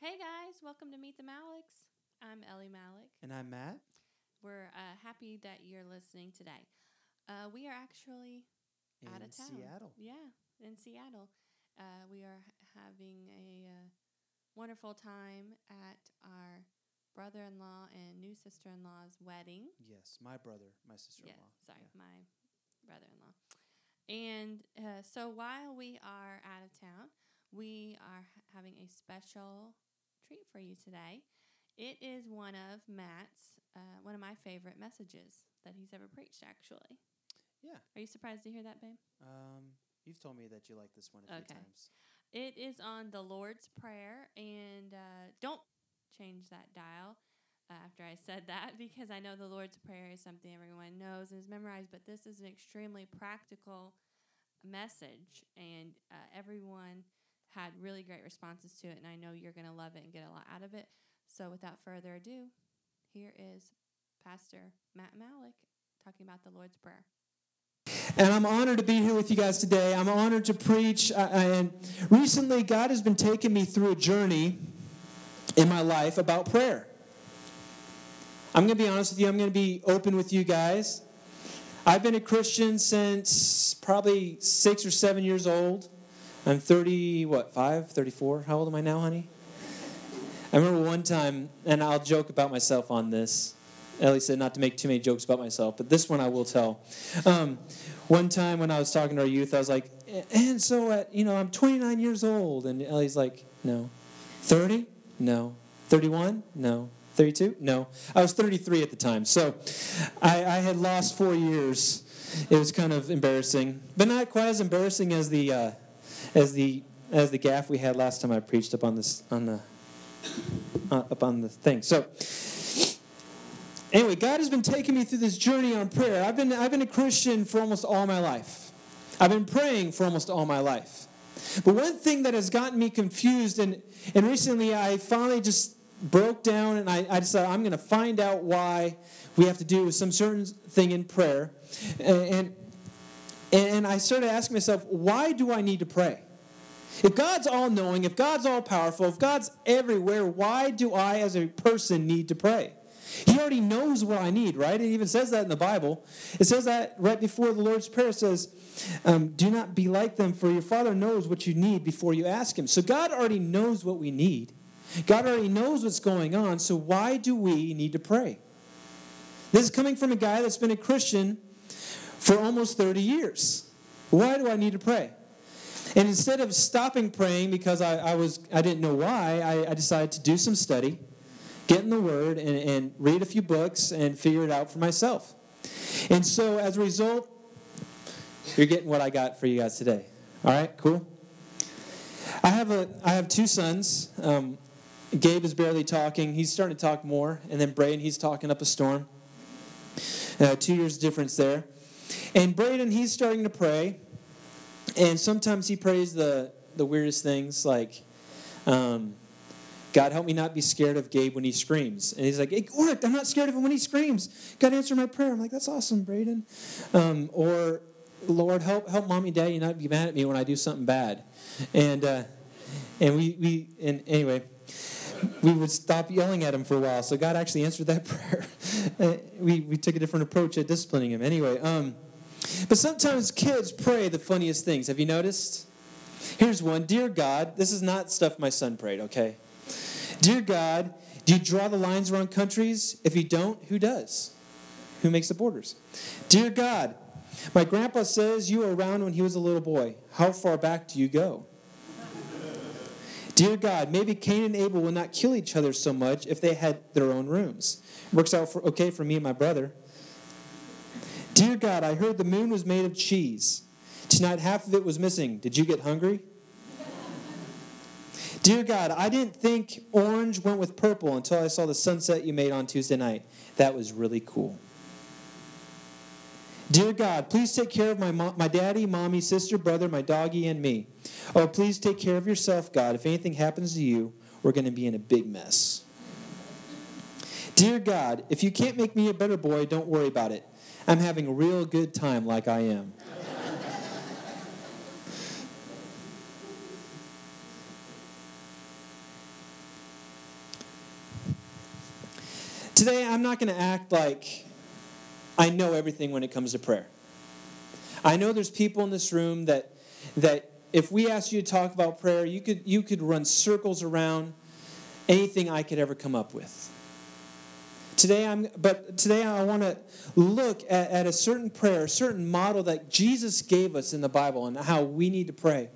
Hey guys, welcome to Meet the Maliks. I'm Ellie Malik. And I'm Matt. We're uh, happy that you're listening today. Uh, we are actually in out of town. Seattle. Yeah, in Seattle. Uh, we are having a uh, wonderful time at our brother in law and new sister in law's wedding. Yes, my brother, my sister-in-law. Yeah, sorry, Yeah. my brother in law. And uh, so while we are out of town, we are ha- having a special treat for you today. It is one of Matt's, uh, one of my favorite messages that he's ever preached, actually. Yeah. Are you surprised to hear that, babe? Um, you've told me that you like this one a few Okay. times. It is on the Lord's Prayer, and uh, don't change that dial uh, after I said that because I know the Lord's Prayer is something everyone knows and is memorized, but this is an extremely practical message, and uh, everyone had really great responses to it, and I know you're going to love it and get a lot out of it. So, without further ado, here is Pastor Matt Malik talking about the Lord's Prayer. And I'm honored to be here with you guys today. I'm honored to preach. And recently, God has been taking me through a journey in my life about prayer. I'm going to be honest with you, I'm going to be open with you guys. I've been a Christian since probably six or seven years old. I'm 30, what, five, 34? How old am I now, honey? I remember one time, and I'll joke about myself on this. Ellie said not to make too many jokes about myself, but this one I will tell. Um, one time when I was talking to our youth, I was like, and so at, you know, I'm 29 years old. And Ellie's like, no. 30? No. 31? No. 32? No. I was 33 at the time. So I, I had lost four years. It was kind of embarrassing, but not quite as embarrassing as the, uh, as the, as the gaff we had last time I preached up on this, on the, uh, up on the thing. So, Anyway, God has been taking me through this journey on prayer. I've been, I've been a Christian for almost all my life. I've been praying for almost all my life. But one thing that has gotten me confused, and, and recently I finally just broke down and I, I decided I'm going to find out why we have to do some certain thing in prayer. And, and, and I started asking myself, why do I need to pray? If God's all knowing, if God's all powerful, if God's everywhere, why do I as a person need to pray? He already knows what I need, right? It even says that in the Bible. It says that right before the Lord's Prayer says, um, Do not be like them, for your Father knows what you need before you ask Him. So God already knows what we need. God already knows what's going on, so why do we need to pray? This is coming from a guy that's been a Christian for almost 30 years. Why do I need to pray? And instead of stopping praying because I, I was I didn't know why, I, I decided to do some study get in the Word and, and read a few books and figure it out for myself. And so as a result, you're getting what I got for you guys today. All right, cool. I have a I have two sons. Um, Gabe is barely talking. He's starting to talk more, and then Braden he's talking up a storm. Uh, two years difference there, and Braden he's starting to pray, and sometimes he prays the the weirdest things like. Um, God, help me not be scared of Gabe when he screams. And he's like, it worked. I'm not scared of him when he screams. God, answer my prayer. I'm like, that's awesome, Braden. Um, or, Lord, help help mommy and daddy not be mad at me when I do something bad. And uh, and we, we and anyway, we would stop yelling at him for a while. So God actually answered that prayer. Uh, we, we took a different approach at disciplining him. Anyway, um, but sometimes kids pray the funniest things. Have you noticed? Here's one Dear God, this is not stuff my son prayed, okay? Dear God, do you draw the lines around countries? If you don't, who does? Who makes the borders? Dear God, my grandpa says you were around when he was a little boy. How far back do you go? Dear God, maybe Cain and Abel will not kill each other so much if they had their own rooms. Works out for, okay for me and my brother. Dear God, I heard the moon was made of cheese. Tonight, half of it was missing. Did you get hungry? Dear God, I didn't think orange went with purple until I saw the sunset you made on Tuesday night. That was really cool. Dear God, please take care of my, mo- my daddy, mommy, sister, brother, my doggy, and me. Oh, please take care of yourself, God. If anything happens to you, we're going to be in a big mess. Dear God, if you can't make me a better boy, don't worry about it. I'm having a real good time like I am. Today, I'm not going to act like I know everything when it comes to prayer. I know there's people in this room that that if we asked you to talk about prayer, you could you could run circles around anything I could ever come up with. Today I'm but today I want to look at, at a certain prayer, a certain model that Jesus gave us in the Bible and how we need to pray.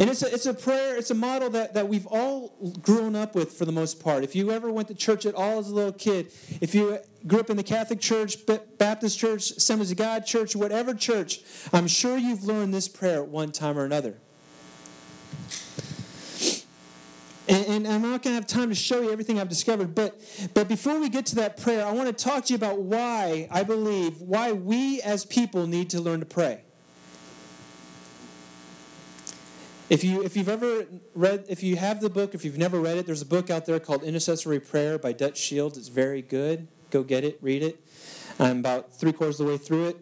And it's a, it's a prayer, it's a model that, that we've all grown up with for the most part. If you ever went to church at all as a little kid, if you grew up in the Catholic Church, Baptist Church, Assemblies of God Church, whatever church, I'm sure you've learned this prayer at one time or another. And, and I'm not going to have time to show you everything I've discovered, but, but before we get to that prayer, I want to talk to you about why I believe, why we as people need to learn to pray. If you if you've ever read if you have the book if you've never read it there's a book out there called Intercessory Prayer by Dutch Sheets. It's very good. Go get it read it. I'm about three quarters of the way through it.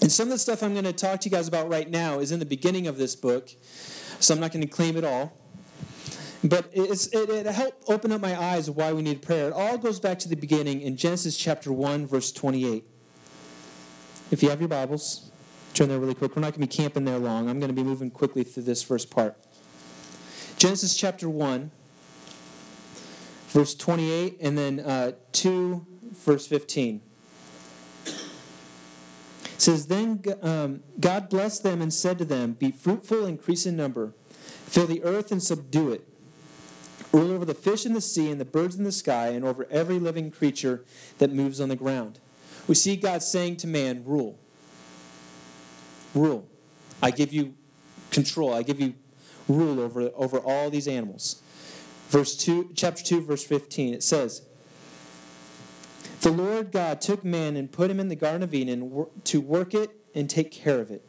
And some of the stuff I'm going to talk to you guys about right now is in the beginning of this book so I'm not going to claim it all. But it, it helped open up my eyes of why we need prayer. It all goes back to the beginning in Genesis chapter 1 verse 28 if you have your Bibles turn there really quick. We're not going to be camping there long. I'm going to be moving quickly through this first part. Genesis chapter 1, verse 28, and then uh, 2, verse 15. It says, Then um, God blessed them and said to them, Be fruitful, increase in number, fill the earth and subdue it. Rule over the fish in the sea and the birds in the sky, and over every living creature that moves on the ground. We see God saying to man, Rule rule. I give you control. I give you rule over, over all these animals. Verse 2, chapter 2, verse 15, it says, The Lord God took man and put him in the Garden of Eden to work it and take care of it.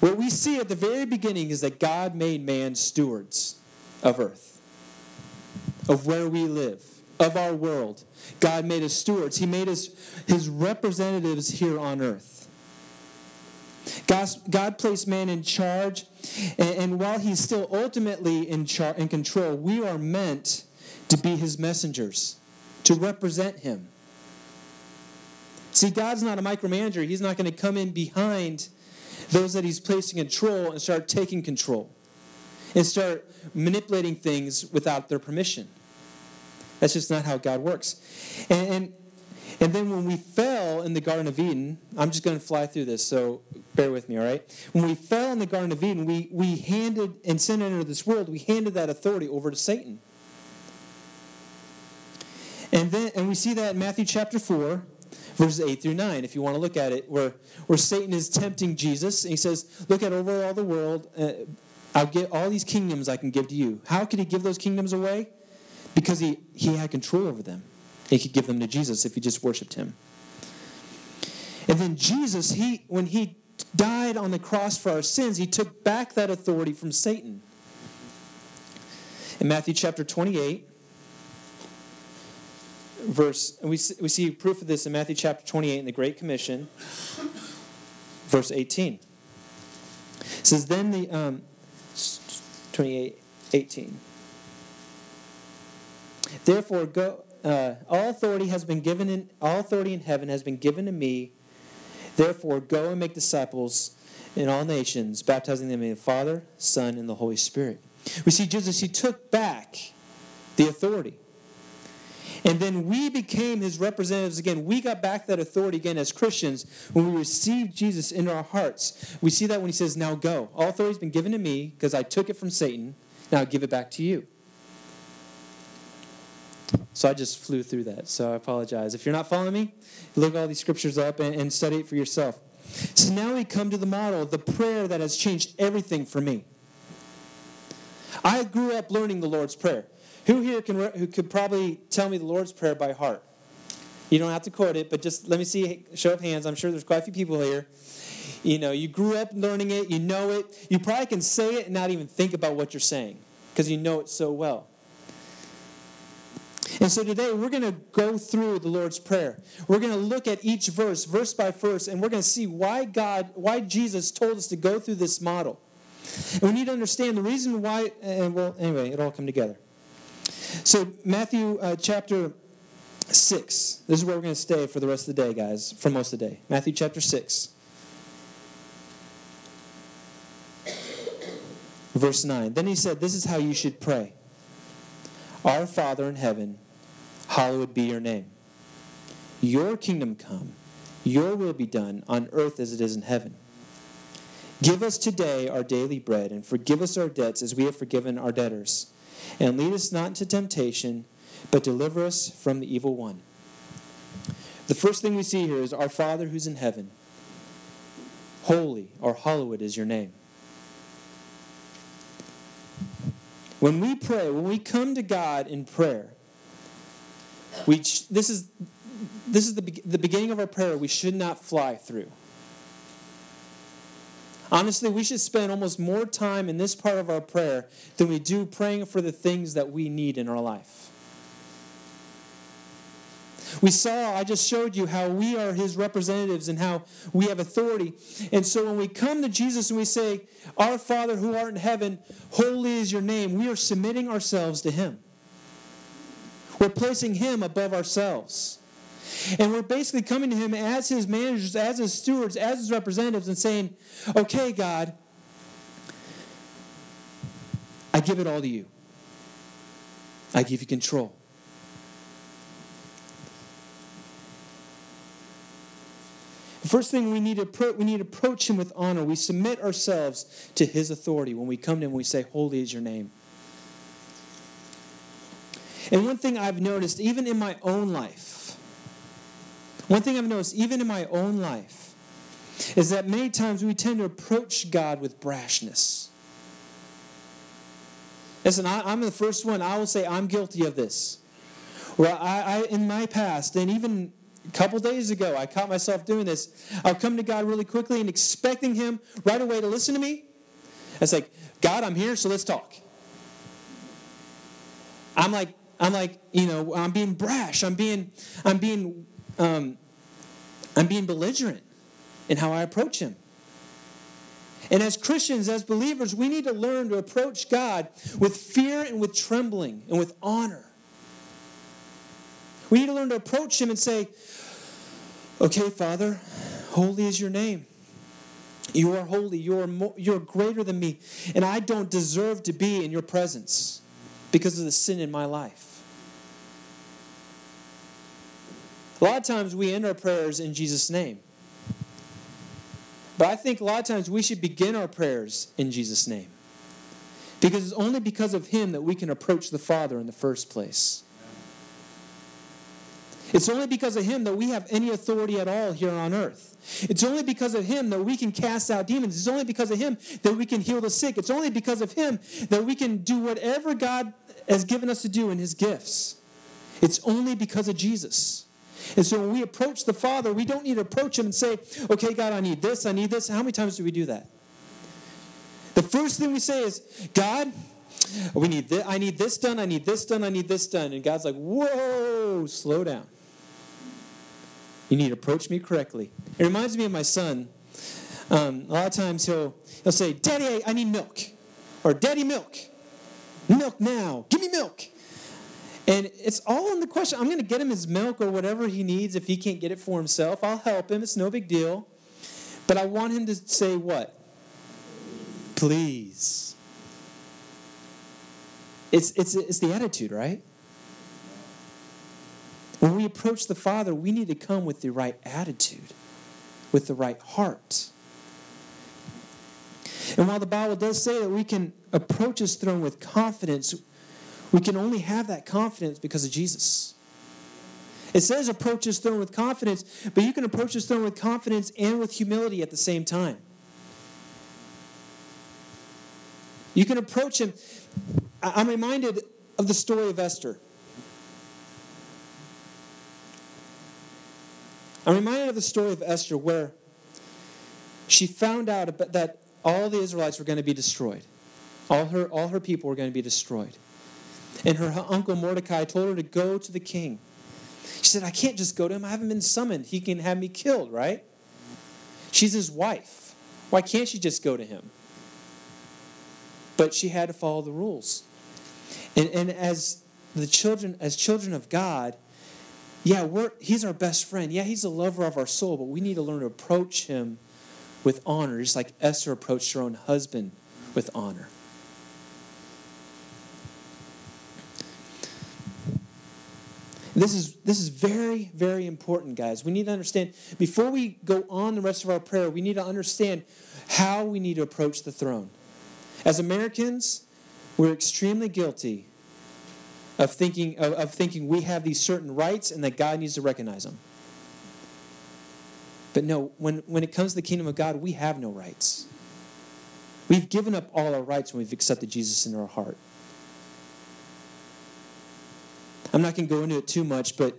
What we see at the very beginning is that God made man stewards of earth, of where we live, of our world. God made us stewards. He made us his representatives here on earth. God, God placed man in charge, and, and while he's still ultimately in, char, in control, we are meant to be his messengers, to represent him. See, God's not a micromanager. He's not going to come in behind those that he's placing in control and start taking control and start manipulating things without their permission. That's just not how God works. And, and, and then when we fell in the Garden of Eden, I'm just going to fly through this, so bear with me, all right? When we fell in the Garden of Eden, we, we handed, and sin entered this world, we handed that authority over to Satan. And then and we see that in Matthew chapter 4, verses 8 through 9, if you want to look at it, where, where Satan is tempting Jesus. And he says, Look at over all the world. Uh, I'll get all these kingdoms I can give to you. How could he give those kingdoms away? Because he, he had control over them. He could give them to Jesus if he just worshiped him. And then Jesus, he when he died on the cross for our sins, he took back that authority from Satan. In Matthew chapter 28, verse, and we, we see proof of this in Matthew chapter 28 in the Great Commission, verse 18. It says, Then the, um, 28, 18. Therefore, go. Uh, all authority has been given in all authority in heaven has been given to me. Therefore, go and make disciples in all nations, baptizing them in the Father, Son, and the Holy Spirit. We see Jesus; he took back the authority. And then we became his representatives again. We got back that authority again as Christians when we received Jesus into our hearts. We see that when he says, Now go. All authority has been given to me because I took it from Satan. Now I give it back to you. So I just flew through that. So I apologize. If you're not following me, look all these scriptures up and, and study it for yourself. So now we come to the model, the prayer that has changed everything for me. I grew up learning the Lord's Prayer. Who here can who could probably tell me the Lord's Prayer by heart? You don't have to quote it, but just let me see show of hands. I'm sure there's quite a few people here. You know, you grew up learning it, you know it. You probably can say it and not even think about what you're saying because you know it so well. And so today we're going to go through the Lord's Prayer. We're going to look at each verse, verse by verse, and we're going to see why God, why Jesus told us to go through this model. And we need to understand the reason why, and well, anyway, it all come together. So, Matthew uh, chapter 6. This is where we're going to stay for the rest of the day, guys, for most of the day. Matthew chapter 6. Verse 9. Then he said, This is how you should pray Our Father in heaven, hallowed be your name. Your kingdom come, your will be done on earth as it is in heaven. Give us today our daily bread, and forgive us our debts as we have forgiven our debtors. And lead us not into temptation, but deliver us from the evil one. The first thing we see here is our Father who's in heaven. Holy or hallowed is your name. When we pray, when we come to God in prayer, we this is this is the, the beginning of our prayer we should not fly through. Honestly, we should spend almost more time in this part of our prayer than we do praying for the things that we need in our life. We saw, I just showed you how we are his representatives and how we have authority. And so when we come to Jesus and we say, Our Father who art in heaven, holy is your name, we are submitting ourselves to him. We're placing him above ourselves. And we're basically coming to him as his managers, as his stewards, as his representatives, and saying, Okay, God, I give it all to you. I give you control. The first thing we need to we need to approach him with honor. We submit ourselves to his authority when we come to him. We say, "Holy is your name." And one thing I've noticed, even in my own life, one thing I've noticed, even in my own life, is that many times we tend to approach God with brashness. Listen, I, am the first one. I will say I'm guilty of this. Where I, I, in my past, and even a couple days ago, I caught myself doing this. I'll come to God really quickly and expecting Him right away to listen to me. It's like, God, I'm here, so let's talk. I'm like, I'm like, you know, I'm being brash. I'm being, I'm being, um, I'm being belligerent in how I approach Him. And as Christians, as believers, we need to learn to approach God with fear and with trembling and with honor. We need to learn to approach Him and say, Okay, Father, holy is your name. You are holy. You are, more, you are greater than me. And I don't deserve to be in your presence because of the sin in my life. A lot of times we end our prayers in Jesus' name. But I think a lot of times we should begin our prayers in Jesus' name. Because it's only because of Him that we can approach the Father in the first place. It's only because of Him that we have any authority at all here on earth. It's only because of Him that we can cast out demons. It's only because of Him that we can heal the sick. It's only because of Him that we can do whatever God has given us to do in His gifts. It's only because of Jesus. And so when we approach the Father, we don't need to approach Him and say, okay, God, I need this, I need this. How many times do we do that? The first thing we say is, God, we need this, I need this done, I need this done, I need this done. And God's like, whoa, slow down. You need to approach me correctly. It reminds me of my son. Um, a lot of times he'll, he'll say, Daddy, I need milk. Or Daddy, milk. Milk now. Give me milk. And it's all in the question. I'm going to get him his milk or whatever he needs if he can't get it for himself. I'll help him. It's no big deal. But I want him to say what? Please. It's, it's, it's the attitude, right? When we approach the Father, we need to come with the right attitude, with the right heart. And while the Bible does say that we can approach His throne with confidence, we can only have that confidence because of Jesus. It says approach His throne with confidence, but you can approach His throne with confidence and with humility at the same time. You can approach Him. I'm reminded of the story of Esther. I'm reminded of the story of Esther where she found out that all the Israelites were going to be destroyed. All her, all her people were going to be destroyed. And her uncle Mordecai told her to go to the king. She said, I can't just go to him. I haven't been summoned. He can have me killed, right? She's his wife. Why can't she just go to him? But she had to follow the rules. And, and as the children, as children of God, yeah, we're, he's our best friend. Yeah, he's the lover of our soul, but we need to learn to approach him with honor, just like Esther approached her own husband with honor. This is, this is very, very important, guys. We need to understand, before we go on the rest of our prayer, we need to understand how we need to approach the throne. As Americans, we're extremely guilty of thinking, of, of thinking we have these certain rights and that God needs to recognize them. But no, when, when it comes to the kingdom of God, we have no rights. We've given up all our rights when we've accepted Jesus into our heart. I'm not going to go into it too much, but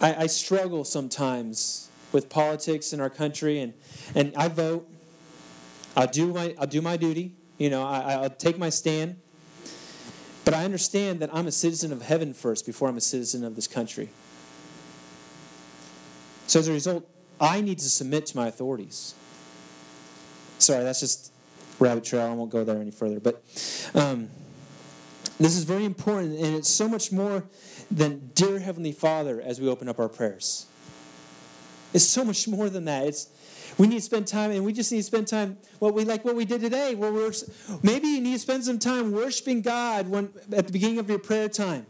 I, I, struggle sometimes with politics in our country, and, and I vote. I'll do my I'll do my duty. You know, I, I'll take my stand. But I understand that I'm a citizen of heaven first before I'm a citizen of this country. So as a result, I need to submit to my authorities. Sorry, that's just rabbit trail. I won't go there any further. But um, this is very important, and it's so much more than Dear Heavenly Father as we open up our prayers. It's so much more than that. It's we need to spend time, and we just need to spend time. What we like, what we did today. Where we're maybe you need to spend some time worshiping God when at the beginning of your prayer time.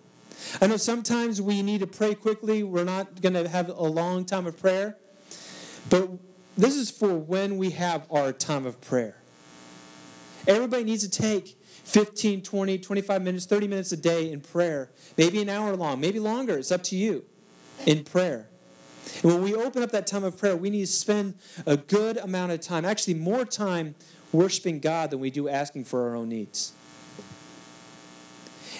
I know sometimes we need to pray quickly. We're not going to have a long time of prayer, but this is for when we have our time of prayer. Everybody needs to take 15, 20, 25 minutes, 30 minutes a day in prayer, maybe an hour long, maybe longer. It's up to you in prayer. And when we open up that time of prayer, we need to spend a good amount of time, actually, more time worshiping God than we do asking for our own needs.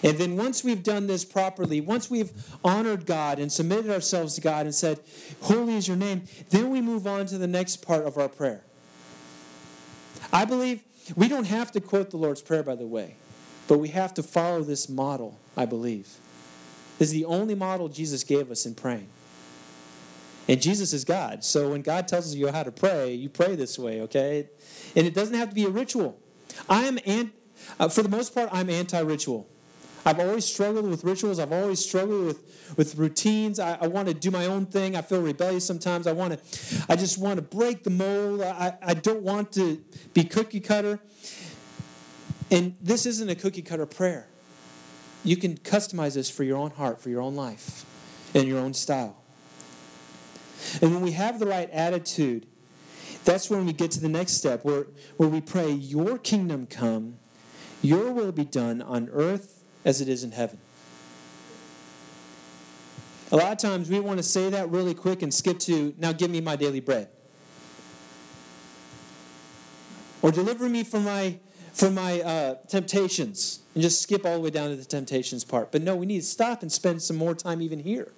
And then once we've done this properly, once we've honored God and submitted ourselves to God and said, Holy is your name, then we move on to the next part of our prayer. I believe we don't have to quote the Lord's Prayer, by the way, but we have to follow this model, I believe. This is the only model Jesus gave us in praying. And Jesus is God. So when God tells you how to pray, you pray this way, okay? And it doesn't have to be a ritual. I am, an, uh, for the most part, I'm anti ritual. I've always struggled with rituals. I've always struggled with, with routines. I, I want to do my own thing. I feel rebellious sometimes. I want to, I just want to break the mold. I, I don't want to be cookie cutter. And this isn't a cookie cutter prayer. You can customize this for your own heart, for your own life, and your own style. And when we have the right attitude, that's when we get to the next step where, where we pray, Your kingdom come, your will be done on earth as it is in heaven. A lot of times we want to say that really quick and skip to, now give me my daily bread. Or deliver me from my, from my uh, temptations and just skip all the way down to the temptations part. But no, we need to stop and spend some more time even here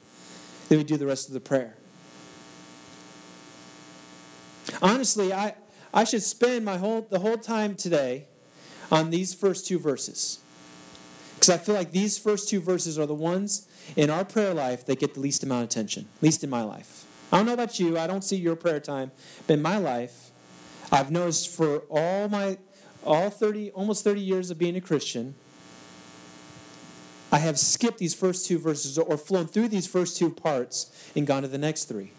than we do the rest of the prayer. Honestly, I, I should spend my whole, the whole time today on these first two verses. Because I feel like these first two verses are the ones in our prayer life that get the least amount of attention, at least in my life. I don't know about you, I don't see your prayer time, but in my life, I've noticed for all my all 30 almost 30 years of being a Christian, I have skipped these first two verses or flown through these first two parts and gone to the next three.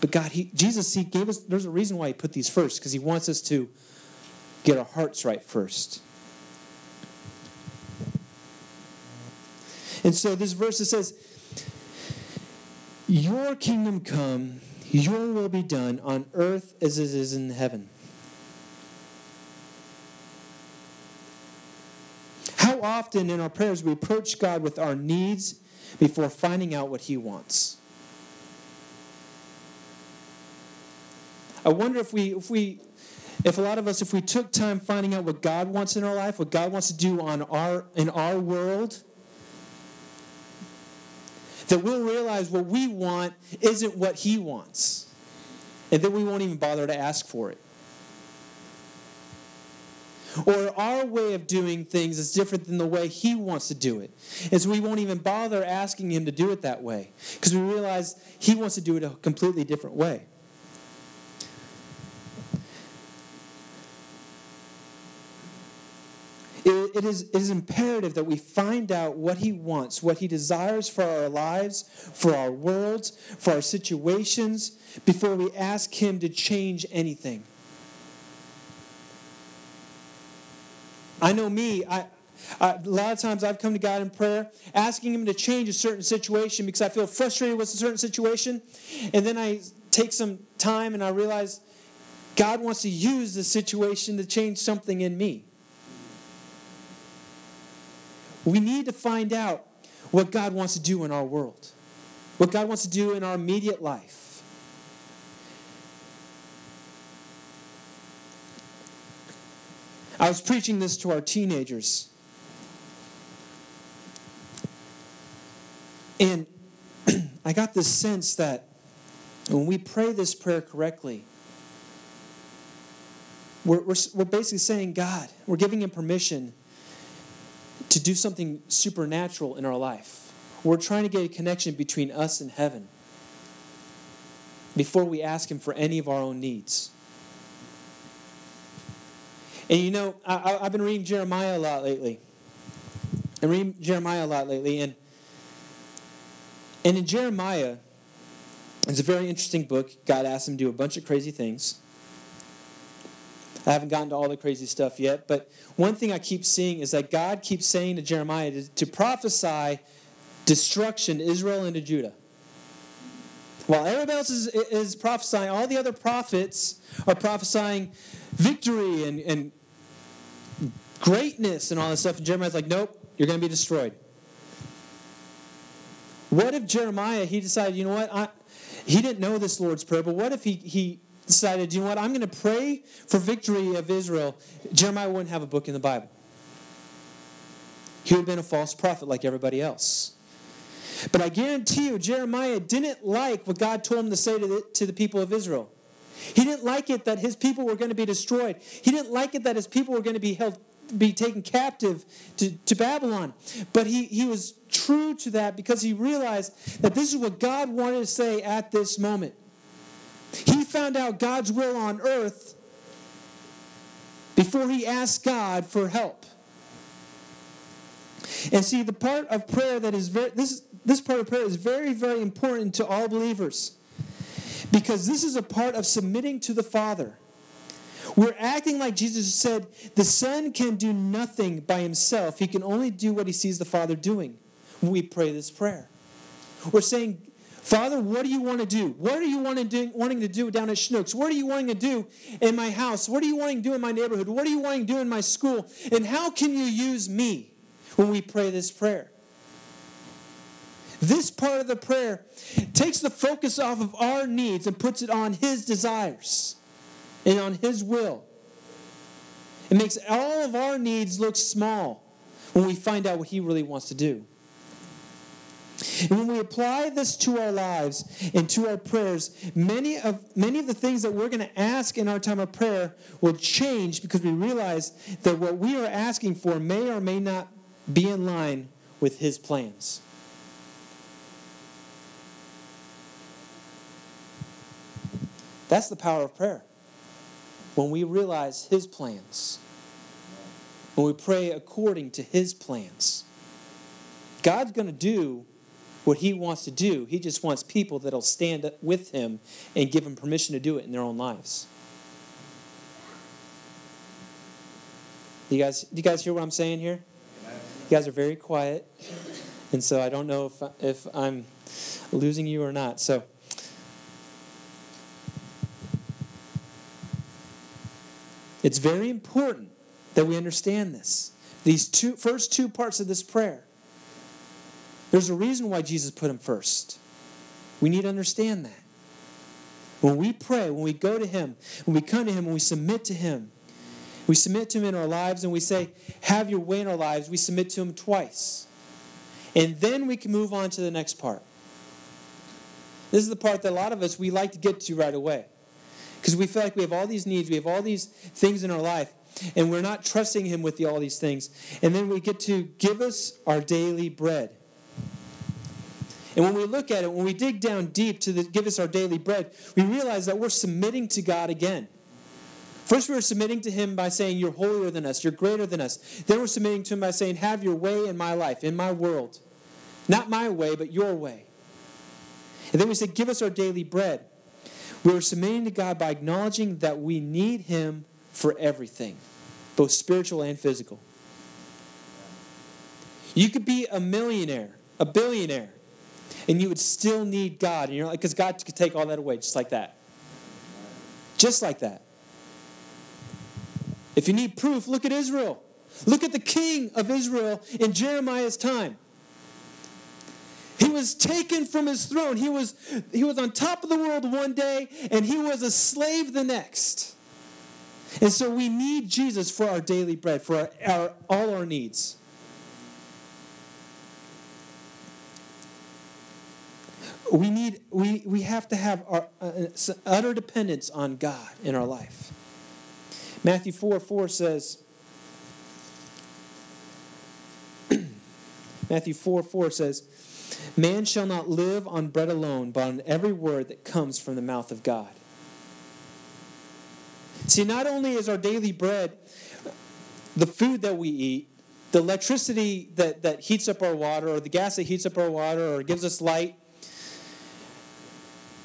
But God, he, Jesus, He gave us, there's a reason why He put these first, because He wants us to get our hearts right first. And so this verse it says, Your kingdom come, your will be done on earth as it is in heaven. How often in our prayers we approach God with our needs before finding out what He wants? I wonder if we, if we, if a lot of us, if we took time finding out what God wants in our life, what God wants to do on our in our world, that we'll realize what we want isn't what He wants. And then we won't even bother to ask for it. Or our way of doing things is different than the way He wants to do it. And so we won't even bother asking Him to do it that way because we realize He wants to do it a completely different way. It, it, is, it is imperative that we find out what He wants, what He desires for our lives, for our worlds, for our situations, before we ask Him to change anything. I know me, I, I, a lot of times I've come to God in prayer asking Him to change a certain situation because I feel frustrated with a certain situation. And then I take some time and I realize God wants to use the situation to change something in me. We need to find out what God wants to do in our world, what God wants to do in our immediate life. I was preaching this to our teenagers. And I got this sense that when we pray this prayer correctly, we're, we're, we're basically saying, God, we're giving Him permission to do something supernatural in our life. We're trying to get a connection between us and heaven before we ask Him for any of our own needs. And you know, I, have been reading Jeremiah a lot lately. I'm reading Jeremiah a lot lately, and and in Jeremiah, it's a very interesting book. God asked him to do a bunch of crazy things. I haven't gotten to all the crazy stuff yet, but one thing I keep seeing is that God keeps saying to Jeremiah to, to prophesy destruction to Israel and to Judah. While everybody else is, is prophesying, all the other prophets are prophesying victory and, and greatness and all this stuff. And Jeremiah's like, nope, you're going to be destroyed. What if Jeremiah, he decided, you know what, I, he didn't know this Lord's Prayer, but what if he, he decided, you know what, I'm going to pray for victory of Israel? Jeremiah wouldn't have a book in the Bible. He would have been a false prophet like everybody else. But I guarantee you, Jeremiah didn't like what God told him to say to the, to the people of Israel. He didn't like it that his people were going to be destroyed. He didn't like it that his people were going to be held be taken captive to, to Babylon. But he, he was true to that because he realized that this is what God wanted to say at this moment. He found out God's will on earth before he asked God for help. And see, the part of prayer that is very, this, this part of prayer is very, very important to all believers because this is a part of submitting to the Father. We're acting like Jesus said the Son can do nothing by himself, he can only do what he sees the Father doing when we pray this prayer. We're saying, Father, what do you want to do? What are you wanting to do, down at Schnucks? What are you wanting to do in my house? What are you wanting to do in my neighborhood? What are you wanting to do in my school? And how can you use me when we pray this prayer? This part of the prayer takes the focus off of our needs and puts it on His desires and on His will. It makes all of our needs look small when we find out what He really wants to do. And when we apply this to our lives and to our prayers, many of, many of the things that we're going to ask in our time of prayer will change because we realize that what we are asking for may or may not be in line with His plans. That's the power of prayer. When we realize His plans, when we pray according to His plans, God's going to do what He wants to do. He just wants people that'll stand up with Him and give Him permission to do it in their own lives. You guys, do you guys hear what I'm saying here? You guys are very quiet, and so I don't know if if I'm losing you or not. So. It's very important that we understand this. These two first two parts of this prayer. There's a reason why Jesus put him first. We need to understand that. When we pray, when we go to Him, when we come to Him, when we submit to Him, we submit to Him in our lives and we say, Have your way in our lives, we submit to Him twice. And then we can move on to the next part. This is the part that a lot of us we like to get to right away. Because we feel like we have all these needs, we have all these things in our life, and we're not trusting Him with the, all these things. And then we get to give us our daily bread. And when we look at it, when we dig down deep to the, give us our daily bread, we realize that we're submitting to God again First, we were submitting to Him by saying, You're holier than us, you're greater than us. Then we're submitting to Him by saying, Have your way in my life, in my world. Not my way, but your way. And then we said, Give us our daily bread. We were submitting to God by acknowledging that we need Him for everything, both spiritual and physical. You could be a millionaire, a billionaire, and you would still need God. And you're like, because God could take all that away just like that. Just like that. If you need proof, look at Israel. Look at the king of Israel in Jeremiah's time. He was taken from his throne. He was, he was on top of the world one day, and he was a slave the next. And so we need Jesus for our daily bread, for our, our, all our needs. We need we, we have to have our uh, utter dependence on God in our life. Matthew 4 4 says, Matthew 4 4 says, Man shall not live on bread alone, but on every word that comes from the mouth of God. See, not only is our daily bread the food that we eat, the electricity that, that heats up our water, or the gas that heats up our water, or gives us light,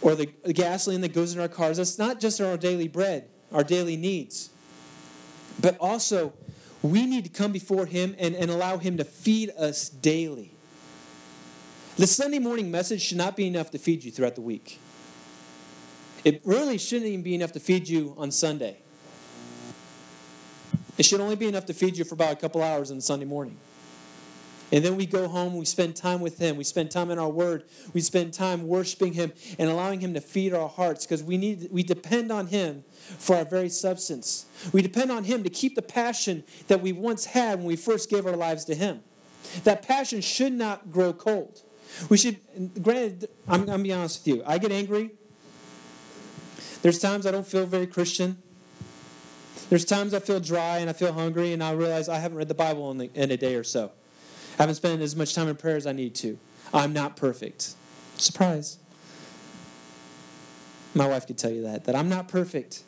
or the, gasoline that goes in our cars, that's not just our daily bread, our daily needs. But also, we need to come before Him and, and allow Him to feed us daily. The Sunday morning message should not be enough to feed you throughout the week. It really shouldn't even be enough to feed you on Sunday. It should only be enough to feed you for about a couple hours on Sunday morning. And then we go home, we spend time with Him, we spend time in our Word, we spend time worshiping Him and allowing Him to feed our hearts because we need we depend on Him for our very substance. We depend on Him to keep the passion that we once had when we first gave our lives to Him. That passion should not grow cold. We should, granted, I'm, I'm gonna be honest with you. I get angry. There's times I don't feel very Christian. There's times I feel dry and I feel hungry, and I realize I haven't read the Bible in, the, in a day or so. I haven't spent as much time in prayer as I need to. I'm not perfect. Surprise. My wife could tell you that, that I'm not perfect.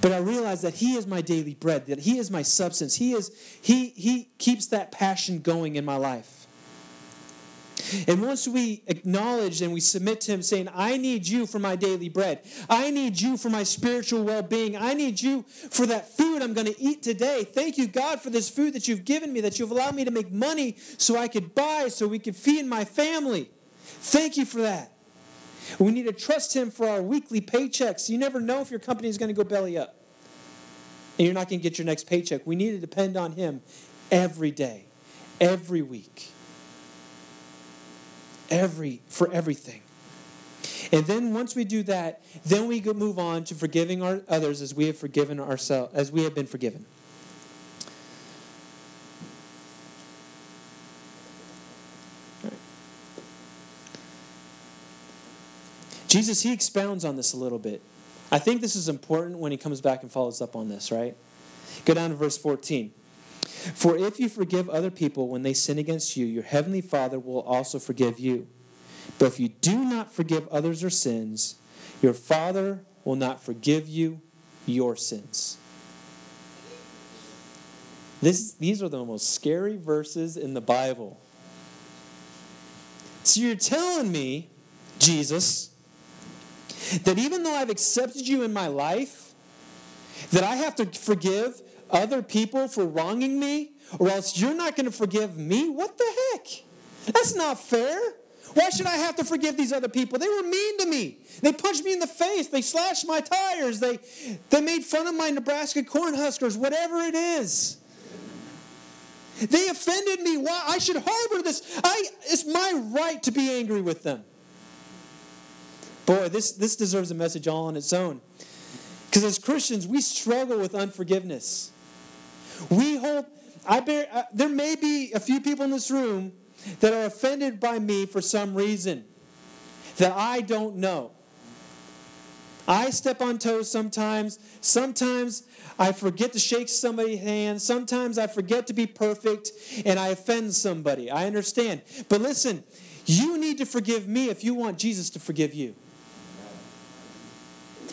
But I realize that He is my daily bread, that He is my substance. He is He He keeps that passion going in my life. And once we acknowledge and we submit to Him, saying, I need you for my daily bread, I need you for my spiritual well being, I need you for that food I'm going to eat today. Thank you, God, for this food that you've given me, that you've allowed me to make money so I could buy, so we could feed my family. Thank you for that. We need to trust Him for our weekly paychecks. You never know if your company is going to go belly up and you're not going to get your next paycheck. We need to depend on Him every day, every week every for everything. And then once we do that, then we move on to forgiving our others as we have forgiven ourselves, as we have been forgiven. Jesus, he expounds on this a little bit. I think this is important when he comes back and follows up on this, right? Go down to verse 14. For if you forgive other people when they sin against you, your heavenly Father will also forgive you. But if you do not forgive others their sins, your Father will not forgive you your sins. This, these are the most scary verses in the Bible. So you're telling me, Jesus, that even though I've accepted you in my life, that I have to forgive other people for wronging me, or else you're not going to forgive me? What the heck? That's not fair. Why should I have to forgive these other people? They were mean to me. They punched me in the face. They slashed my tires. They, they made fun of my Nebraska Cornhuskers, whatever it is. They offended me. Why? I should harbor this. I, it's my right to be angry with them. Boy, this, this deserves a message all on its own. Because as Christians, we struggle with unforgiveness. We hold, I bear, uh, there may be a few people in this room that are offended by me for some reason that I don't know. I step on toes sometimes. Sometimes I forget to shake somebody's hand. Sometimes I forget to be perfect and I offend somebody. I understand. But listen, you need to forgive me if you want Jesus to forgive you.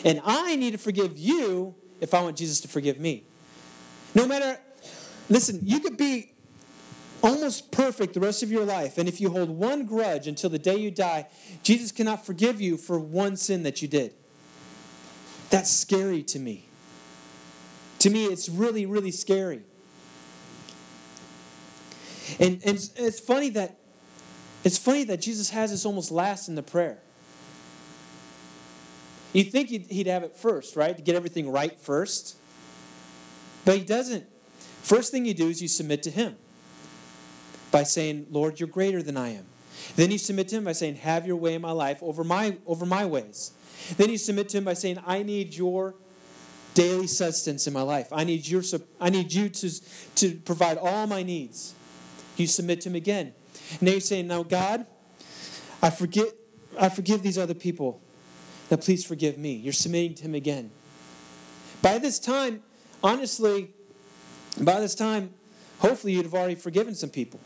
And I need to forgive you if I want Jesus to forgive me. No matter, listen, you could be almost perfect the rest of your life, and if you hold one grudge until the day you die, Jesus cannot forgive you for one sin that you did. That's scary to me. To me, it's really, really scary. And, and it's funny that it's funny that Jesus has this almost last in the prayer. You'd think he'd, he'd have it first, right? To get everything right first. But he doesn't. First thing you do is you submit to him by saying, Lord, you're greater than I am. Then you submit to him by saying, Have your way in my life over my, over my ways. Then you submit to him by saying, I need your daily sustenance in my life. I need, your, I need you to, to provide all my needs. You submit to him again. Now you're saying, Now, God, I forget, I forgive these other people. Now, please forgive me. You're submitting to him again. By this time, honestly, by this time, hopefully you'd have already forgiven some people.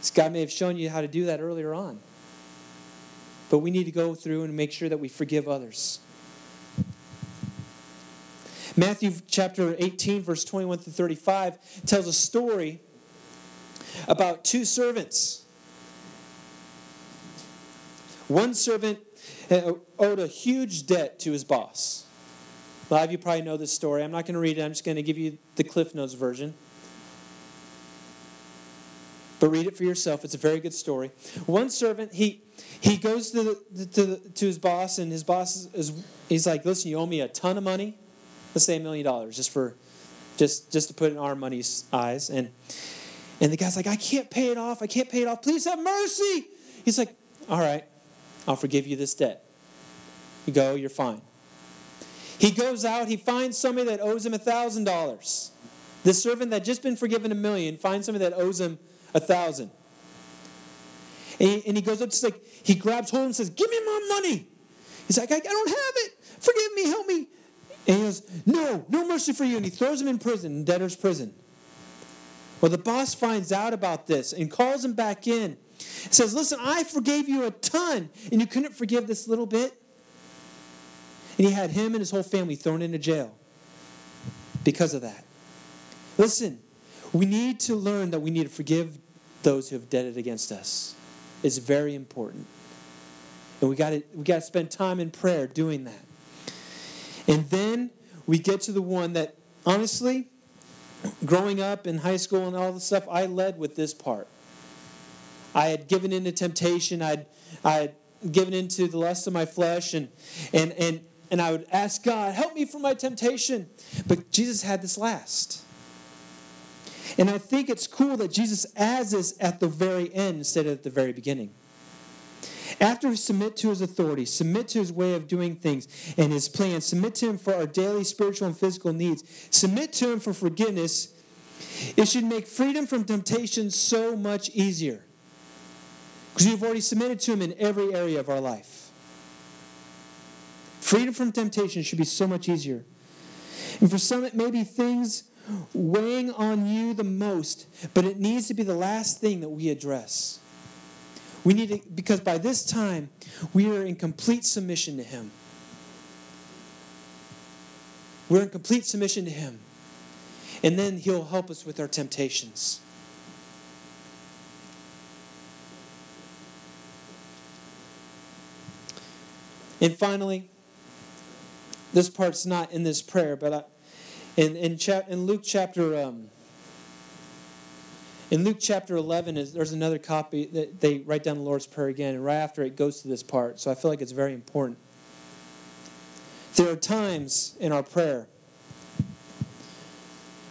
This guy may have shown you how to do that earlier on. But we need to go through and make sure that we forgive others. Matthew chapter 18, verse 21 through 35 tells a story about two servants. One servant uh, owed a huge debt to his boss. A lot of you probably know this story. I'm not going to read it, I'm just going to give you the Cliff Notes version. But read it for yourself. It's a very good story. One servant, he he goes to the, to, the, to his boss, and his boss is he's like, "Listen, you owe me a ton of money. Let's say a million dollars, just for just just to put in our money's eyes." And and the guy's like, "I can't pay it off. I can't pay it off. Please have mercy." He's like, "All right, I'll forgive you this debt. You go, you're fine." He goes out. He finds somebody that owes him a thousand dollars. The servant that just been forgiven a million finds somebody that owes him a thousand. And he, and he goes up to like, he grabs hold and says, Give me my money. He's like, I, I don't have it. Forgive me, help me. And he goes, No, no mercy for you. And he throws him in prison, in debtor's prison. Well, the boss finds out about this and calls him back in. He says, Listen, I forgave you a ton, and you couldn't forgive this little bit. And he had him and his whole family thrown into jail because of that. Listen, we need to learn that we need to forgive those who have debted against us. It's very important. And we got to we got to spend time in prayer doing that. And then we get to the one that honestly growing up in high school and all the stuff I led with this part. I had given in to temptation. I'd I had given into the lust of my flesh and and and and I would ask God, help me from my temptation. But Jesus had this last. And I think it's cool that Jesus adds this at the very end instead of at the very beginning. After we submit to his authority, submit to his way of doing things and his plan, submit to him for our daily spiritual and physical needs, submit to him for forgiveness, it should make freedom from temptation so much easier. Because we've already submitted to him in every area of our life. Freedom from temptation should be so much easier. And for some, it may be things weighing on you the most, but it needs to be the last thing that we address. We need to, because by this time, we are in complete submission to Him. We're in complete submission to Him. And then He'll help us with our temptations. And finally, this part's not in this prayer, but I, in in, chap, in Luke chapter um, in Luke chapter 11 is there's another copy that they write down the Lord's prayer again and right after it goes to this part. So I feel like it's very important. There are times in our prayer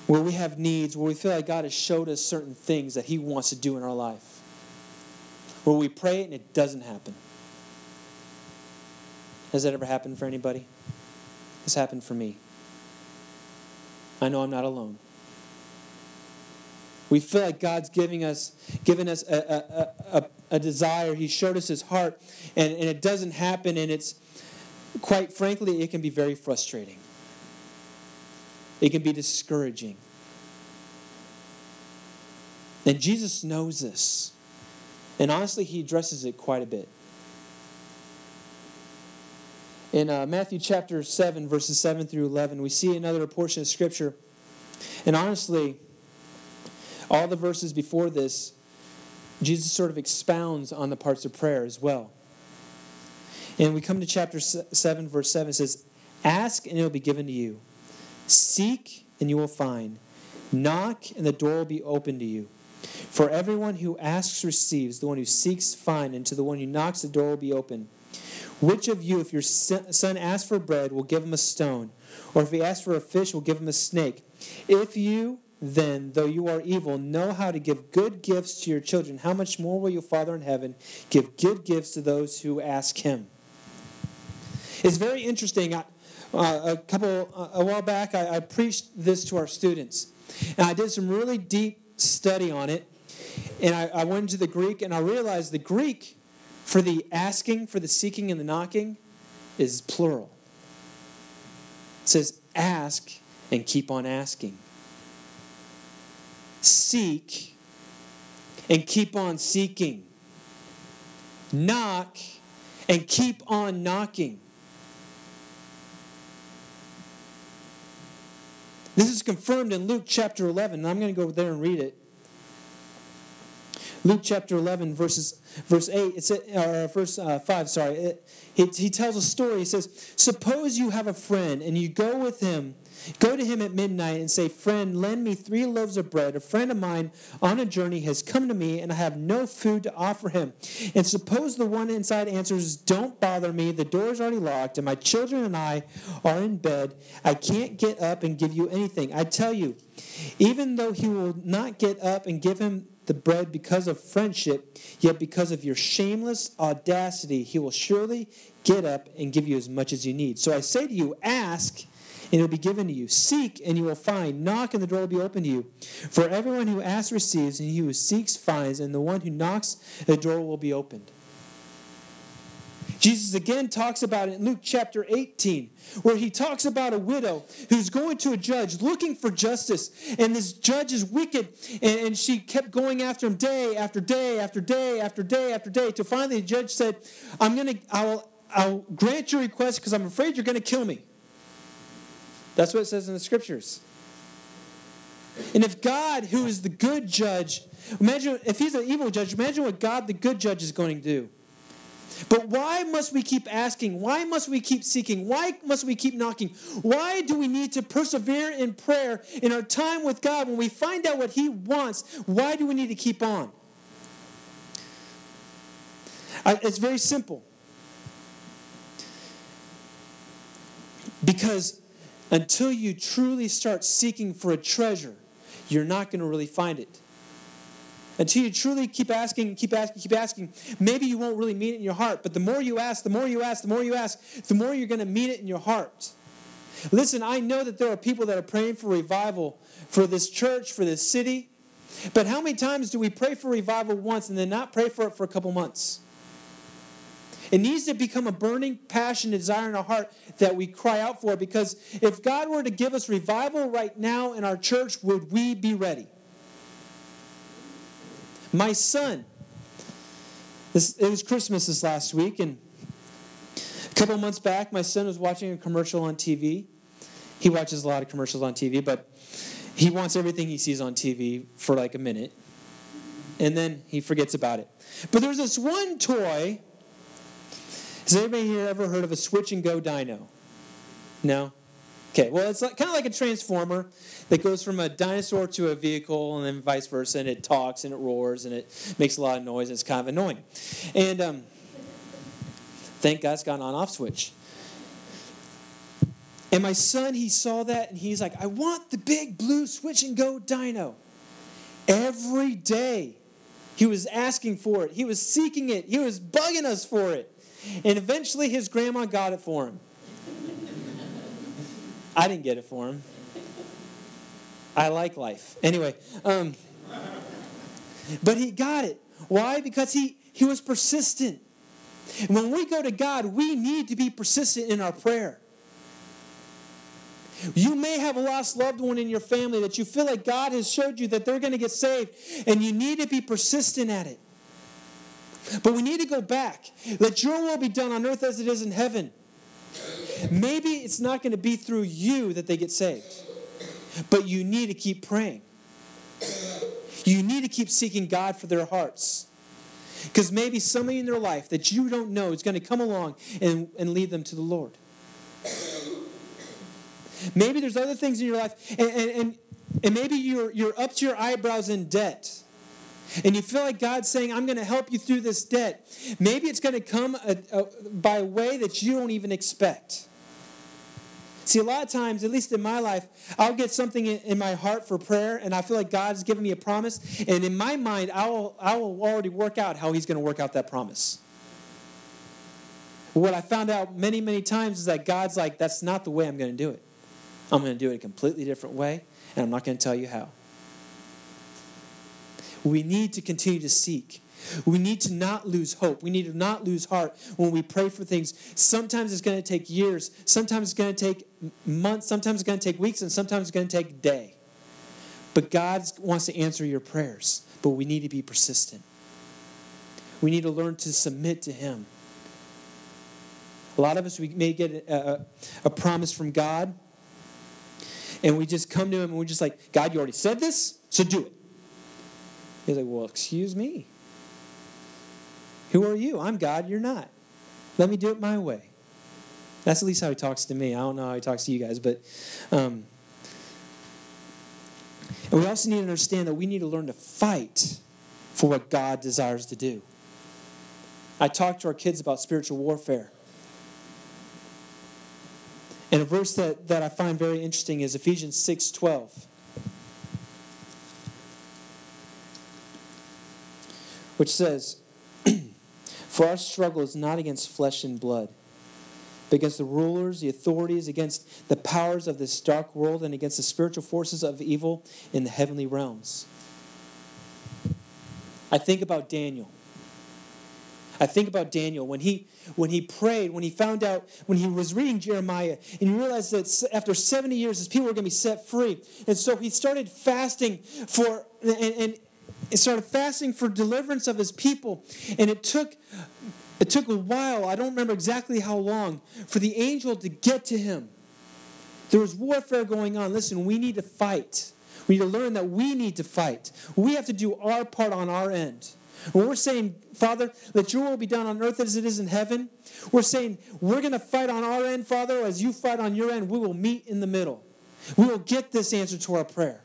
where we have needs, where we feel like God has showed us certain things that He wants to do in our life. Where we pray it and it doesn't happen. Has that ever happened for anybody? It's happened for me. I know I'm not alone. We feel like God's giving us, giving us a, a, a, a desire. He showed us His heart, and, and it doesn't happen, and it's, quite frankly, it can be very frustrating. It can be discouraging. And Jesus knows this. And honestly, He addresses it quite a bit. In uh, Matthew chapter 7, verses 7 through 11, we see another portion of Scripture. And honestly, all the verses before this, Jesus sort of expounds on the parts of prayer as well. And we come to chapter 7, verse 7. It says, Ask and it will be given to you. Seek and you will find. Knock and the door will be open to you. For everyone who asks receives, the one who seeks finds, and to the one who knocks the door will be open. Which of you, if your son asks for bread, will give him a stone? Or if he asks for a fish, will give him a snake? If you, then, though you are evil, know how to give good gifts to your children, how much more will your Father in heaven give good gifts to those who ask him? It's very interesting. Uh, a couple, uh, a while back, I, I preached this to our students. And I did some really deep study on it. And I, I went into the Greek, and I realized the Greek for the asking, for the seeking, and the knocking is plural. It says, ask and keep on asking. Seek and keep on seeking. Knock and keep on knocking. This is confirmed in Luke chapter 11, and I'm going to go there and read it. Luke chapter 11, verses, verse 8, it's, or verse uh, 5, sorry. It, it, he tells a story. He says, Suppose you have a friend and you go with him Go to him at midnight and say, Friend, lend me three loaves of bread. A friend of mine on a journey has come to me, and I have no food to offer him. And suppose the one inside answers, Don't bother me. The door is already locked, and my children and I are in bed. I can't get up and give you anything. I tell you, even though he will not get up and give him the bread because of friendship, yet because of your shameless audacity, he will surely get up and give you as much as you need. So I say to you, ask and it will be given to you. Seek, and you will find. Knock, and the door will be opened to you. For everyone who asks receives, and he who seeks finds, and the one who knocks, the door will be opened. Jesus again talks about it in Luke chapter 18, where he talks about a widow who's going to a judge looking for justice. And this judge is wicked, and, and she kept going after him day after day after day after day after day. Till finally the judge said, I'm gonna I'll I'll grant your request because I'm afraid you're gonna kill me. That's what it says in the scriptures. And if God, who is the good judge, imagine if he's an evil judge, imagine what God, the good judge, is going to do. But why must we keep asking? Why must we keep seeking? Why must we keep knocking? Why do we need to persevere in prayer in our time with God when we find out what He wants? Why do we need to keep on? It's very simple. Because until you truly start seeking for a treasure, you're not going to really find it. Until you truly keep asking, keep asking, keep asking, maybe you won't really mean it in your heart. But the more you ask, the more you ask, the more you ask, the more you're going to mean it in your heart. Listen, I know that there are people that are praying for revival for this church, for this city. But how many times do we pray for revival once and then not pray for it for a couple months? It needs to become a burning passion, desire in our heart that we cry out for because if God were to give us revival right now in our church, would we be ready? My son, this, it was Christmas this last week, and a couple months back, my son was watching a commercial on TV. He watches a lot of commercials on TV, but he wants everything he sees on TV for like a minute, and then he forgets about it. But there's this one toy has anybody here ever heard of a switch and go dino? No? Okay, well, it's like, kind of like a transformer that goes from a dinosaur to a vehicle and then vice versa, and it talks and it roars and it makes a lot of noise. And it's kind of annoying. And um, thank God it's got an on off switch. And my son, he saw that and he's like, I want the big blue switch and go dino. Every day, he was asking for it, he was seeking it, he was bugging us for it. And eventually his grandma got it for him. I didn't get it for him. I like life. Anyway, um, but he got it. Why? Because he, he was persistent. When we go to God, we need to be persistent in our prayer. You may have a lost loved one in your family that you feel like God has showed you that they're going to get saved, and you need to be persistent at it. But we need to go back. Let your will be done on earth as it is in heaven. Maybe it's not going to be through you that they get saved, but you need to keep praying. You need to keep seeking God for their hearts. Because maybe somebody in their life that you don't know is going to come along and, and lead them to the Lord. Maybe there's other things in your life, and, and, and, maybe you're, you're up to your eyebrows in debt. And you feel like God's saying, I'm going to help you through this debt. Maybe it's going to come a, a, by a way that you don't even expect. See, a lot of times, at least in my life, I'll get something in, my heart for prayer, and I feel like God's given me a promise. And in my mind, I will, I will already work out how He's going to work out that promise. What I found out many, many times is that God's like, that's not the way I'm going to do it. I'm going to do it a completely different way, and I'm not going to tell you how. We need to continue to seek. We need to not lose hope. We need to not lose heart when we pray for things. Sometimes it's going to take years. Sometimes it's going to take months. Sometimes it's going to take weeks. And sometimes it's going to take a day. But God wants to answer your prayers. But we need to be persistent. We need to learn to submit to Him. A lot of us, we may get a, a, promise from God. And we just come to Him and we're just like, God, you already said this, so do it. He's like, Well, excuse me. Who are you? I'm God, you're not. Let me do it my way. That's at least how he talks to me. I don't know how he talks to you guys, but. Um, and we also need to understand that we need to learn to fight for what God desires to do. I talk to our kids about spiritual warfare. And a verse that, that I find very interesting is Ephesians 6 12. Which says, For our struggle is not against flesh and blood, but against the rulers, the authorities, against the powers of this dark world, and against the spiritual forces of evil in the heavenly realms. I think about Daniel. I think about Daniel when he when he prayed, when he found out, when he was reading Jeremiah, and he realized that after 70 years, his people were going to be set free. And so he started fasting for, and, and started fasting for deliverance of his people. And it took it took a while, I don't remember exactly how long, for the angel to get to him. There was warfare going on. Listen, we need to fight. We need to learn that we need to fight. We have to do our part on our end. When we're saying, Father, let your will be done on earth as it is in heaven, we're saying, we're going to fight on our end, Father, as you fight on your end. We will meet in the middle. We will get this answer to our prayer.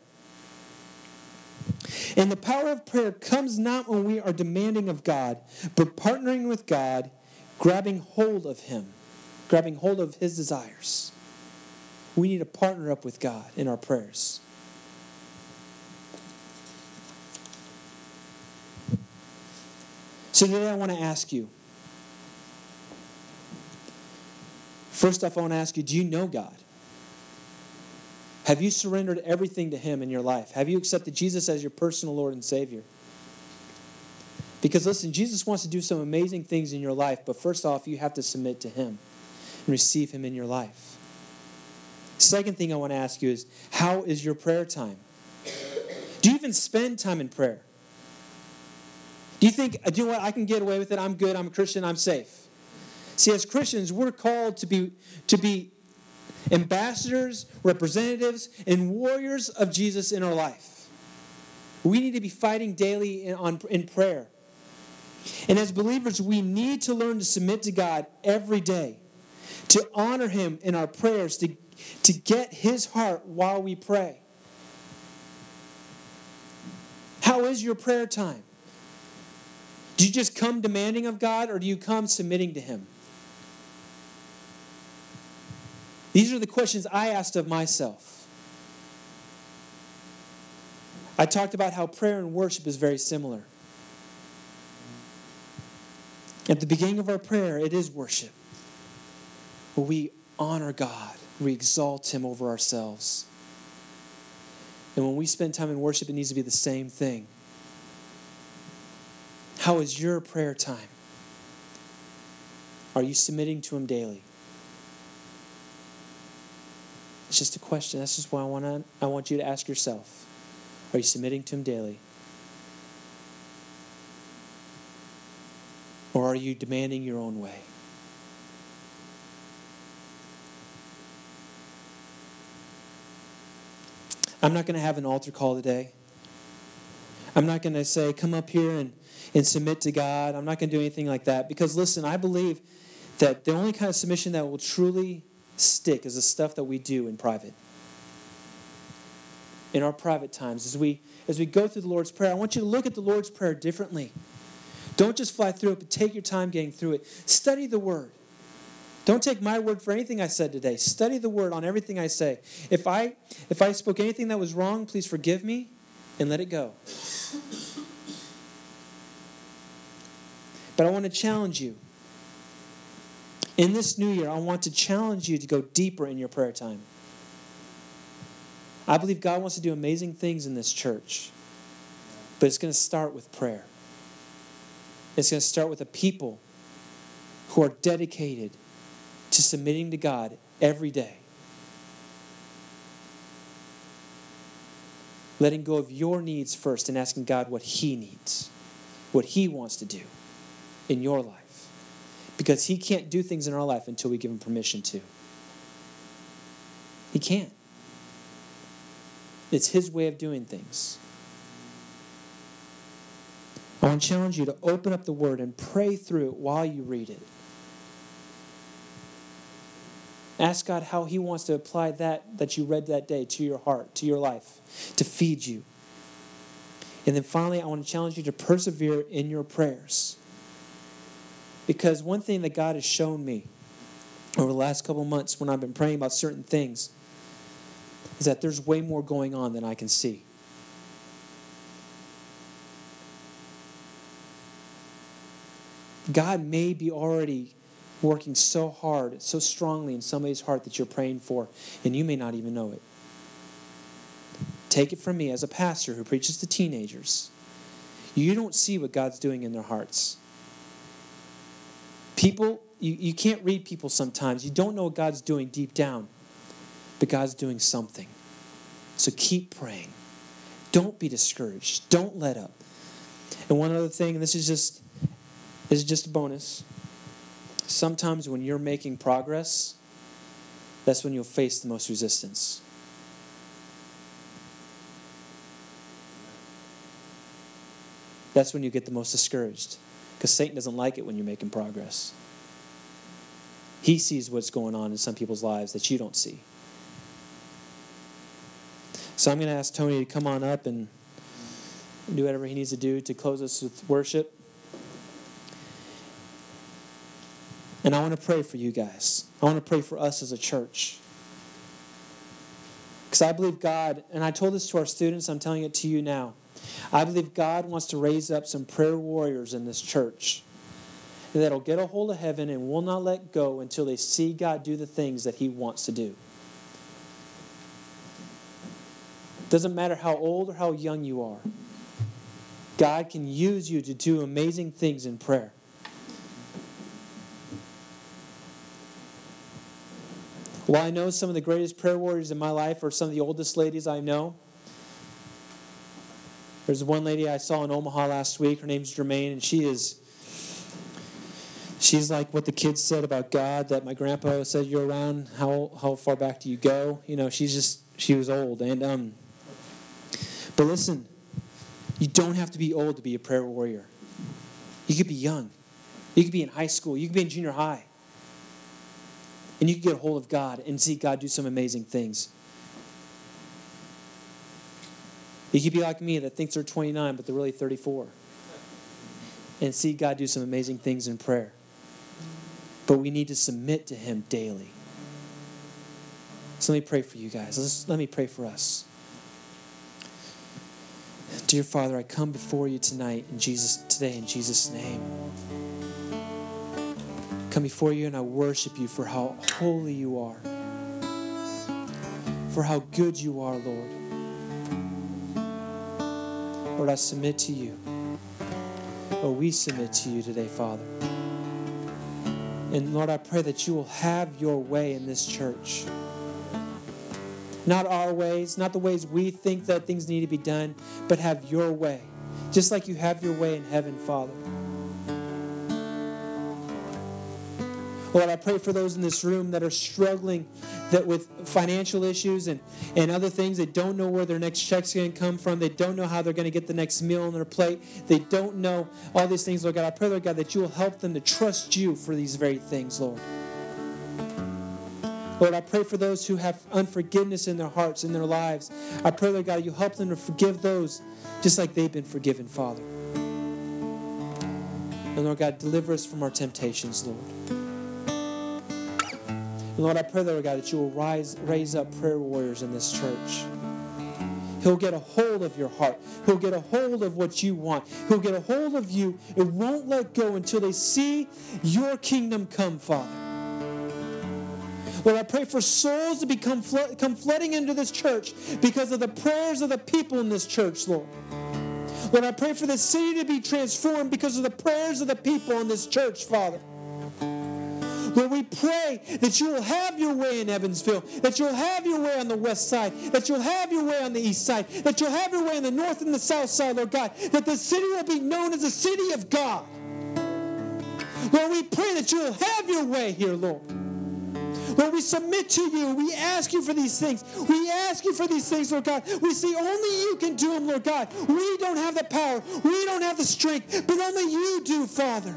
And the power of prayer comes not when we are demanding of God, but partnering with God, grabbing hold of Him, grabbing hold of His desires. We need to partner up with God in our prayers. So today I want to ask you. First off, I want to ask you do you know God? Have you surrendered everything to Him in your life? Have you accepted Jesus as your personal Lord and Savior? Because listen, Jesus wants to do some amazing things in your life, but first off, you have to submit to Him and receive Him in your life. Second thing I want to ask you is how is your prayer time? Do you even spend time in prayer? Do you think, do you know what, I can get away with it? I'm good, I'm a Christian, I'm safe. See, as Christians, we're called to be, to be ambassadors, representatives, and warriors of Jesus in our life. We need to be fighting daily in, on, in prayer. And as believers, we need to learn to submit to God every day, to honor Him in our prayers, to, to get His heart while we pray. How is your prayer time? Do you just come demanding of God, or do you come submitting to Him? These are the questions I asked of myself. I talked about how prayer and worship is very similar. At the beginning of our prayer, it is worship. We honor God, we exalt Him over ourselves. And when we spend time in worship, it needs to be the same thing. How is your prayer time? Are you submitting to Him daily? It's just a question. That's just why I want to, I want you to ask yourself. Are you submitting to him daily? Or are you demanding your own way? I'm not going to have an altar call today. I'm not going to say, come up here and, and submit to God. I'm not going to do anything like that. Because listen, I believe that the only kind of submission that will truly stick is the stuff that we do in private. In our private times, as we as we go through the Lord's Prayer, I want you to look at the Lord's Prayer differently. Don't just fly through it, but take your time getting through it. Study the Word. Don't take my word for anything I said today. Study the Word on everything I say. If I if I spoke anything that was wrong, please forgive me and let it go. But I want to challenge you. In this new year, I want to challenge you to go deeper in your prayer time. I believe God wants to do amazing things in this church, but it's going to start with prayer. It's going to start with a people who are dedicated to submitting to God every day. Letting go of your needs first and asking God what He needs, what He wants to do in your life. Because He can't do things in our life until we give Him permission to. He can't. It's His way of doing things. I want to challenge you to open up the Word and pray through it while you read it. Ask God how He wants to apply that that you read that day to your heart, to your life, to feed you. And then finally, I want to challenge you to persevere in your prayers. Because one thing that God has shown me over the last couple months when I've been praying about certain things is that there's way more going on than I can see. God may be already working so hard, so strongly in somebody's heart that you're praying for, and you may not even know it. Take it from me as a pastor who preaches to teenagers. You don't see what God's doing in their hearts. People, you, you can't read people sometimes. You don't know what God's doing deep down, but God's doing something. So keep praying. Don't be discouraged. Don't let up. And one other thing, and this is just this is just a bonus. Sometimes when you're making progress, that's when you'll face the most resistance. That's when you get the most discouraged because Satan doesn't like it when you're making progress. He sees what's going on in some people's lives that you don't see. So I'm going to ask Tony to come on up and do whatever he needs to do to close us with worship. And I want to pray for you guys. I want to pray for us as a church. Because I believe God, and I told this to our students, I'm telling it to you now. I believe God wants to raise up some prayer warriors in this church that'll get a hold of heaven and will not let go until they see God do the things that He wants to do. Doesn't matter how old or how young you are, God can use you to do amazing things in prayer. Well, I know some of the greatest prayer warriors in my life are some of the oldest ladies I know. There's one lady I saw in Omaha last week. Her name's Germaine, and she is. She's like what the kids said about God that my grandpa said you're around. How how far back do you go? You know, she's just she was old, and um. But listen, you don't have to be old to be a prayer warrior. You could be young. You could be in high school. You could be in junior high and you can get a hold of God and see God do some amazing things. You could be like me that thinks they're 29, but they're really 34. And see God do some amazing things in prayer. But we need to submit to Him daily. So let me pray for you guys. Let's, let me pray for us. Dear Father, I come before you tonight in Jesus today in Jesus' name come before you and I worship you for how holy you are, for how good you are, Lord. Lord, I submit to you. Oh, we submit to you today, Father. And Lord, I pray that you will have your way in this church. Not our ways, not the ways we think that things need to be done, but have your way. Just like you have your way in heaven, Father. Lord, I pray for those in this room that are struggling that with financial issues and, and other things. They don't know where their next check's going to come from. They don't know how they're going to get the next meal on their plate. They don't know all these things, Lord God. I pray, Lord God, that you will help them to trust you for these very things, Lord. Lord, I pray for those who have unforgiveness in their hearts, in their lives. I pray, Lord God, you help them to forgive those just like they've been forgiven, Father. And Lord God, deliver us from our temptations, Lord. And Lord, I pray, Lord God, that you will rise, raise up prayer warriors in this church. He'll get a hold of your heart. He'll get a hold of what you want. He'll get a hold of you. It won't let go until they see your kingdom come, Father. Lord, I pray for souls to become come flooding into this church because of the prayers of the people in this church, Lord. Lord, I pray for the city to be transformed because of the prayers of the people in this church, Father. Lord, we pray that you will have your way in Evansville, that you'll have your way on the west side, that you'll have your way on the east side, that you'll have your way in the north and the south side, Lord God, that the city will be known as the city of God. Lord, we pray that you will have your way here, Lord. Lord, we submit to you. We ask you for these things. We ask you for these things, Lord God. We see only you can do them, Lord God. We don't have the power. We don't have the strength, but only you do, Father.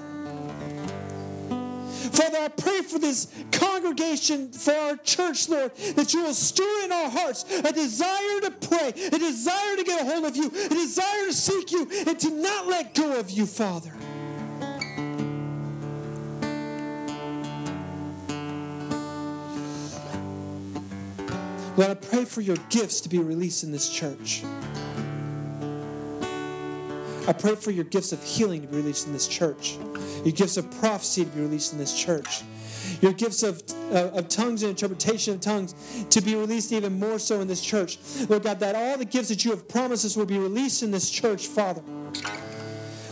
Father, I pray for this congregation, for our church, Lord, that you will stir in our hearts a desire to pray, a desire to get a hold of you, a desire to seek you, and to not let go of you, Father. Lord, I pray for your gifts to be released in this church. I pray for your gifts of healing to be released in this church, your gifts of prophecy to be released in this church, your gifts of, uh, of tongues and interpretation of tongues to be released even more so in this church. Lord God, that all the gifts that you have promised us will be released in this church, Father.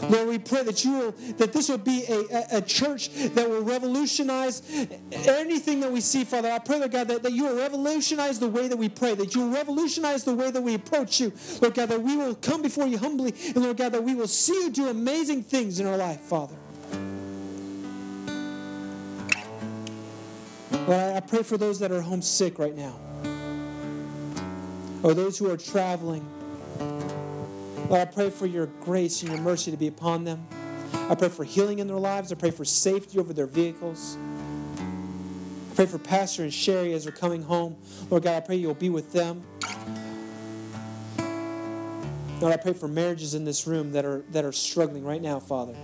Lord, we pray that you will, that this will be a, a, a, church that will revolutionize anything that we see, Father. I pray, Lord God, that, that you will revolutionize the way that we pray, that you will revolutionize the way that we approach you, Lord God, that we will come before you humbly, and Lord God, that we will see you do amazing things in our life, Father. Lord, I pray for those that are homesick right now, or those who are traveling Lord, I pray for your grace and your mercy to be upon them. I pray for healing in their lives. I pray for safety over their vehicles. I pray for Pastor and Sherry as they're coming home. Lord God, I pray you'll be with them. Lord, I pray for marriages in this room that are, that are struggling right now, Father.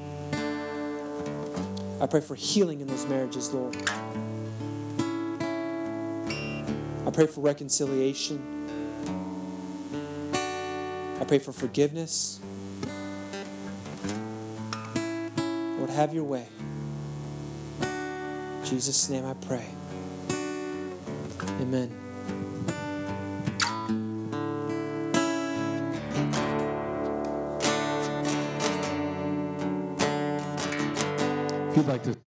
I pray for healing in those marriages, Lord. I pray for reconciliation I pray for forgiveness. Lord, have your way. In Jesus' name I pray. Amen. If you'd like to